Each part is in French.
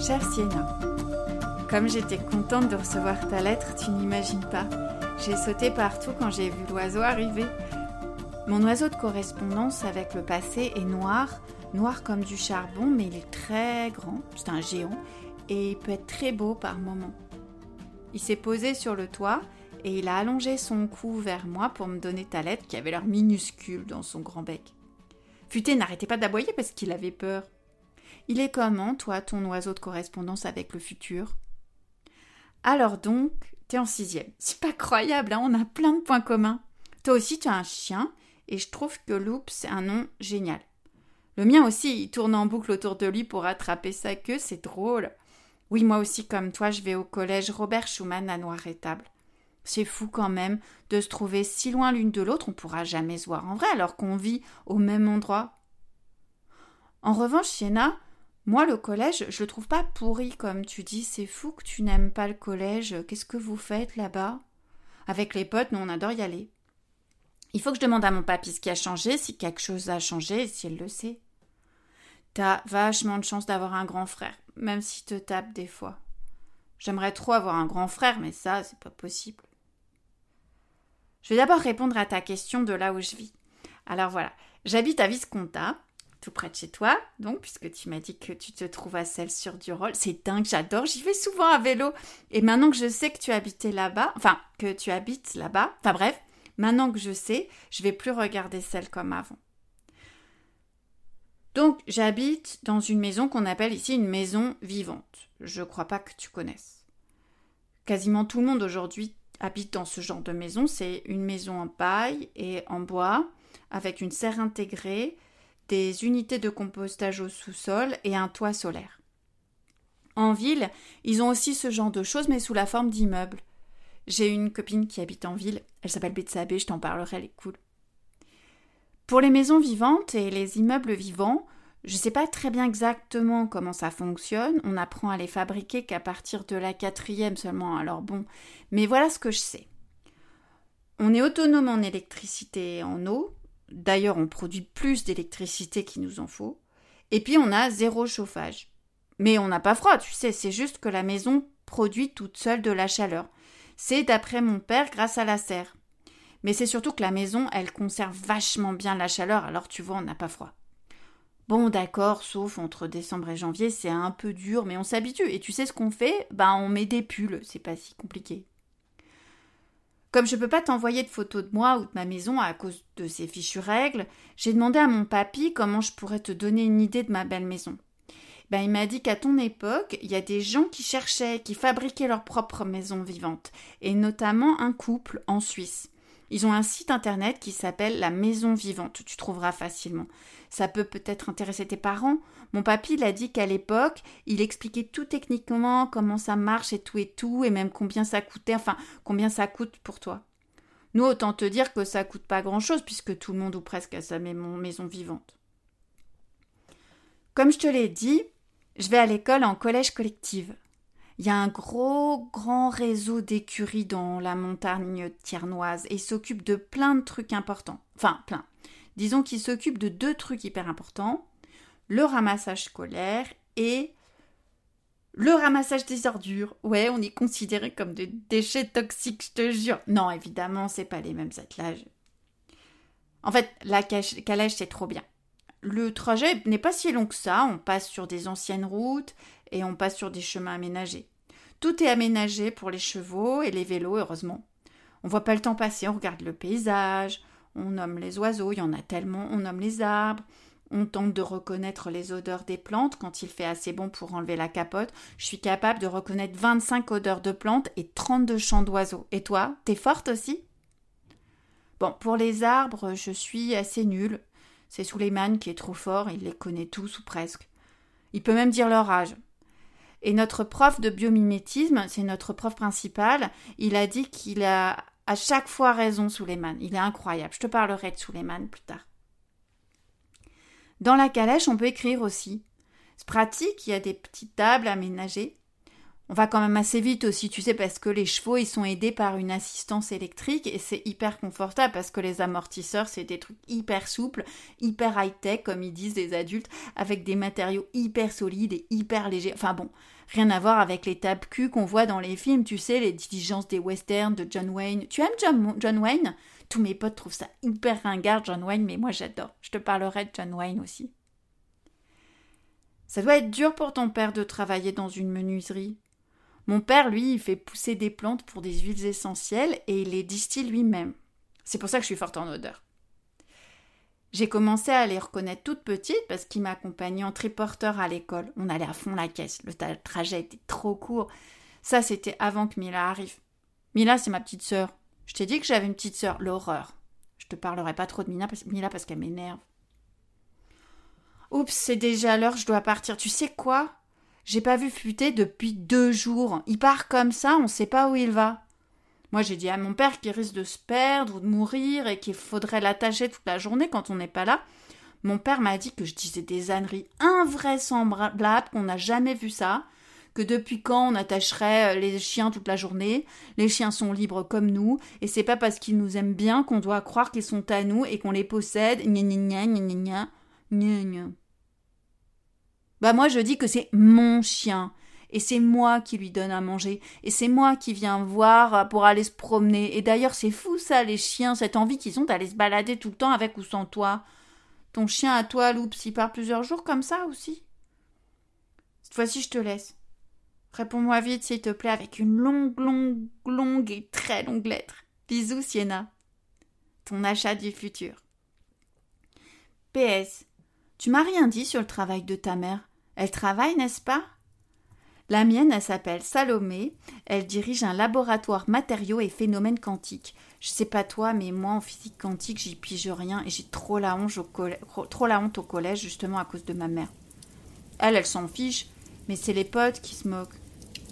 Chère Sienna, comme j'étais contente de recevoir ta lettre, tu n'imagines pas. J'ai sauté partout quand j'ai vu l'oiseau arriver. Mon oiseau de correspondance avec le passé est noir, noir comme du charbon, mais il est très grand, c'est un géant, et il peut être très beau par moments. Il s'est posé sur le toit et il a allongé son cou vers moi pour me donner ta lettre qui avait l'air minuscule dans son grand bec. Futé n'arrêtait pas d'aboyer parce qu'il avait peur. Il est comment, toi, ton oiseau de correspondance avec le futur? Alors donc, t'es en sixième. C'est pas croyable, hein on a plein de points communs. Toi aussi, tu as un chien, et je trouve que Loop, c'est un nom génial. Le mien aussi, il tourne en boucle autour de lui pour attraper sa queue, c'est drôle. Oui, moi aussi, comme toi, je vais au collège Robert Schumann à Noir-Étable. C'est fou quand même de se trouver si loin l'une de l'autre, on pourra jamais se voir en vrai alors qu'on vit au même endroit. En revanche, Sienna, moi, le collège, je le trouve pas pourri, comme tu dis. C'est fou que tu n'aimes pas le collège. Qu'est-ce que vous faites là-bas? Avec les potes, nous, on adore y aller. Il faut que je demande à mon papy ce qui a changé, si quelque chose a changé, si elle le sait. T'as vachement de chance d'avoir un grand frère, même s'il te tape des fois. J'aimerais trop avoir un grand frère, mais ça, c'est pas possible. Je vais d'abord répondre à ta question de là où je vis. Alors voilà, j'habite à Visconta, tout près de chez toi, donc, puisque tu m'as dit que tu te trouves à celle sur du rôle. C'est dingue, j'adore, j'y vais souvent à vélo. Et maintenant que je sais que tu habitais là-bas, enfin, que tu habites là-bas, enfin bref, maintenant que je sais, je vais plus regarder celle comme avant. Donc, j'habite dans une maison qu'on appelle ici une maison vivante. Je crois pas que tu connaisses. Quasiment tout le monde aujourd'hui habite dans ce genre de maison. C'est une maison en paille et en bois, avec une serre intégrée, des unités de compostage au sous-sol et un toit solaire. En ville, ils ont aussi ce genre de choses, mais sous la forme d'immeubles. J'ai une copine qui habite en ville, elle s'appelle Betsabé, je t'en parlerai, elle est cool. Pour les maisons vivantes et les immeubles vivants, je ne sais pas très bien exactement comment ça fonctionne, on apprend à les fabriquer qu'à partir de la quatrième seulement, alors bon, mais voilà ce que je sais. On est autonome en électricité et en eau, D'ailleurs, on produit plus d'électricité qu'il nous en faut. Et puis, on a zéro chauffage. Mais on n'a pas froid, tu sais, c'est juste que la maison produit toute seule de la chaleur. C'est d'après mon père grâce à la serre. Mais c'est surtout que la maison, elle conserve vachement bien la chaleur, alors tu vois, on n'a pas froid. Bon, d'accord, sauf entre décembre et janvier, c'est un peu dur, mais on s'habitue. Et tu sais ce qu'on fait? Ben, on met des pulls, c'est pas si compliqué. Comme je ne peux pas t'envoyer de photos de moi ou de ma maison à cause de ces fichues règles, j'ai demandé à mon papy comment je pourrais te donner une idée de ma belle maison. Ben, il m'a dit qu'à ton époque, il y a des gens qui cherchaient, qui fabriquaient leur propre maison vivante, et notamment un couple en Suisse. Ils ont un site internet qui s'appelle La Maison Vivante, tu trouveras facilement. Ça peut peut-être intéresser tes parents. Mon papy l'a dit qu'à l'époque, il expliquait tout techniquement, comment ça marche et tout et tout, et même combien ça coûtait, enfin combien ça coûte pour toi. Nous, autant te dire que ça coûte pas grand-chose, puisque tout le monde ou presque a sa maison vivante. Comme je te l'ai dit, je vais à l'école en collège collective. Il y a un gros, grand réseau d'écuries dans la montagne tiernoise et s'occupe de plein de trucs importants. Enfin, plein. Disons qu'il s'occupe de deux trucs hyper importants le ramassage scolaire et le ramassage des ordures. Ouais, on est considéré comme des déchets toxiques, je te jure. Non, évidemment, c'est pas les mêmes attelages. En fait, la calèche, c'est trop bien. Le trajet n'est pas si long que ça, on passe sur des anciennes routes et on passe sur des chemins aménagés. Tout est aménagé pour les chevaux et les vélos, heureusement. On voit pas le temps passer, on regarde le paysage, on nomme les oiseaux, il y en a tellement, on nomme les arbres, on tente de reconnaître les odeurs des plantes quand il fait assez bon pour enlever la capote. Je suis capable de reconnaître 25 odeurs de plantes et 32 chants d'oiseaux. Et toi, t'es forte aussi? Bon, pour les arbres, je suis assez nulle. C'est Suleiman qui est trop fort, il les connaît tous ou presque. Il peut même dire leur âge. Et notre prof de biomimétisme, c'est notre prof principal, il a dit qu'il a à chaque fois raison, Suleiman. Il est incroyable. Je te parlerai de Suleiman plus tard. Dans la calèche, on peut écrire aussi. C'est pratique, il y a des petites tables aménagées. On va quand même assez vite aussi, tu sais, parce que les chevaux, ils sont aidés par une assistance électrique et c'est hyper confortable parce que les amortisseurs, c'est des trucs hyper souples, hyper high-tech, comme ils disent les adultes, avec des matériaux hyper solides et hyper légers. Enfin bon, rien à voir avec les tape cul qu'on voit dans les films, tu sais, les diligences des westerns de John Wayne. Tu aimes John, John Wayne? Tous mes potes trouvent ça hyper ringard, John Wayne, mais moi j'adore. Je te parlerai de John Wayne aussi. Ça doit être dur pour ton père de travailler dans une menuiserie. Mon père, lui, il fait pousser des plantes pour des huiles essentielles et il les distille lui-même. C'est pour ça que je suis forte en odeur. J'ai commencé à les reconnaître toutes petites parce qu'il m'accompagnait en triporteur à l'école. On allait à fond la caisse. Le trajet était trop court. Ça, c'était avant que Mila arrive. Mila, c'est ma petite sœur. Je t'ai dit que j'avais une petite sœur. L'horreur. Je te parlerai pas trop de Mila parce qu'elle m'énerve. Oups, c'est déjà l'heure, je dois partir. Tu sais quoi? J'ai pas vu fuiter depuis deux jours. Il part comme ça, on sait pas où il va. Moi, j'ai dit à mon père qu'il risque de se perdre ou de mourir et qu'il faudrait l'attacher toute la journée quand on n'est pas là. Mon père m'a dit que je disais des âneries invraisemblables, qu'on n'a jamais vu ça, que depuis quand on attacherait euh, les chiens toute la journée, les chiens sont libres comme nous, et c'est pas parce qu'ils nous aiment bien qu'on doit croire qu'ils sont à nous et qu'on les possède, gna gna gna gna gna gna. Bah moi je dis que c'est mon chien et c'est moi qui lui donne à manger et c'est moi qui viens voir pour aller se promener et d'ailleurs c'est fou ça les chiens cette envie qu'ils ont d'aller se balader tout le temps avec ou sans toi. Ton chien à toi Loups il part plusieurs jours comme ça aussi? Cette fois-ci je te laisse. Réponds-moi vite s'il te plaît avec une longue longue longue et très longue lettre. Bisous Sienna. Ton achat du futur. PS. Tu m'as rien dit sur le travail de ta mère? Elle travaille, n'est-ce pas? La mienne, elle s'appelle Salomé. Elle dirige un laboratoire matériaux et phénomènes quantiques. Je sais pas toi, mais moi en physique quantique, j'y pige rien et j'ai trop la honte au collège justement à cause de ma mère. Elle, elle s'en fiche, mais c'est les potes qui se moquent.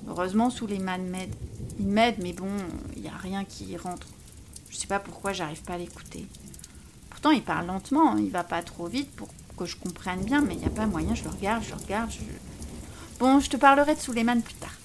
Heureusement, sous les m'aident. Ils m'aident, mais bon, il n'y a rien qui rentre. Je sais pas pourquoi j'arrive pas à l'écouter. Pourtant, il parle lentement, hein. il va pas trop vite pour que je comprenne bien, mais il n'y a pas moyen, je le regarde, je le regarde. Bon, je te parlerai de Suleiman plus tard.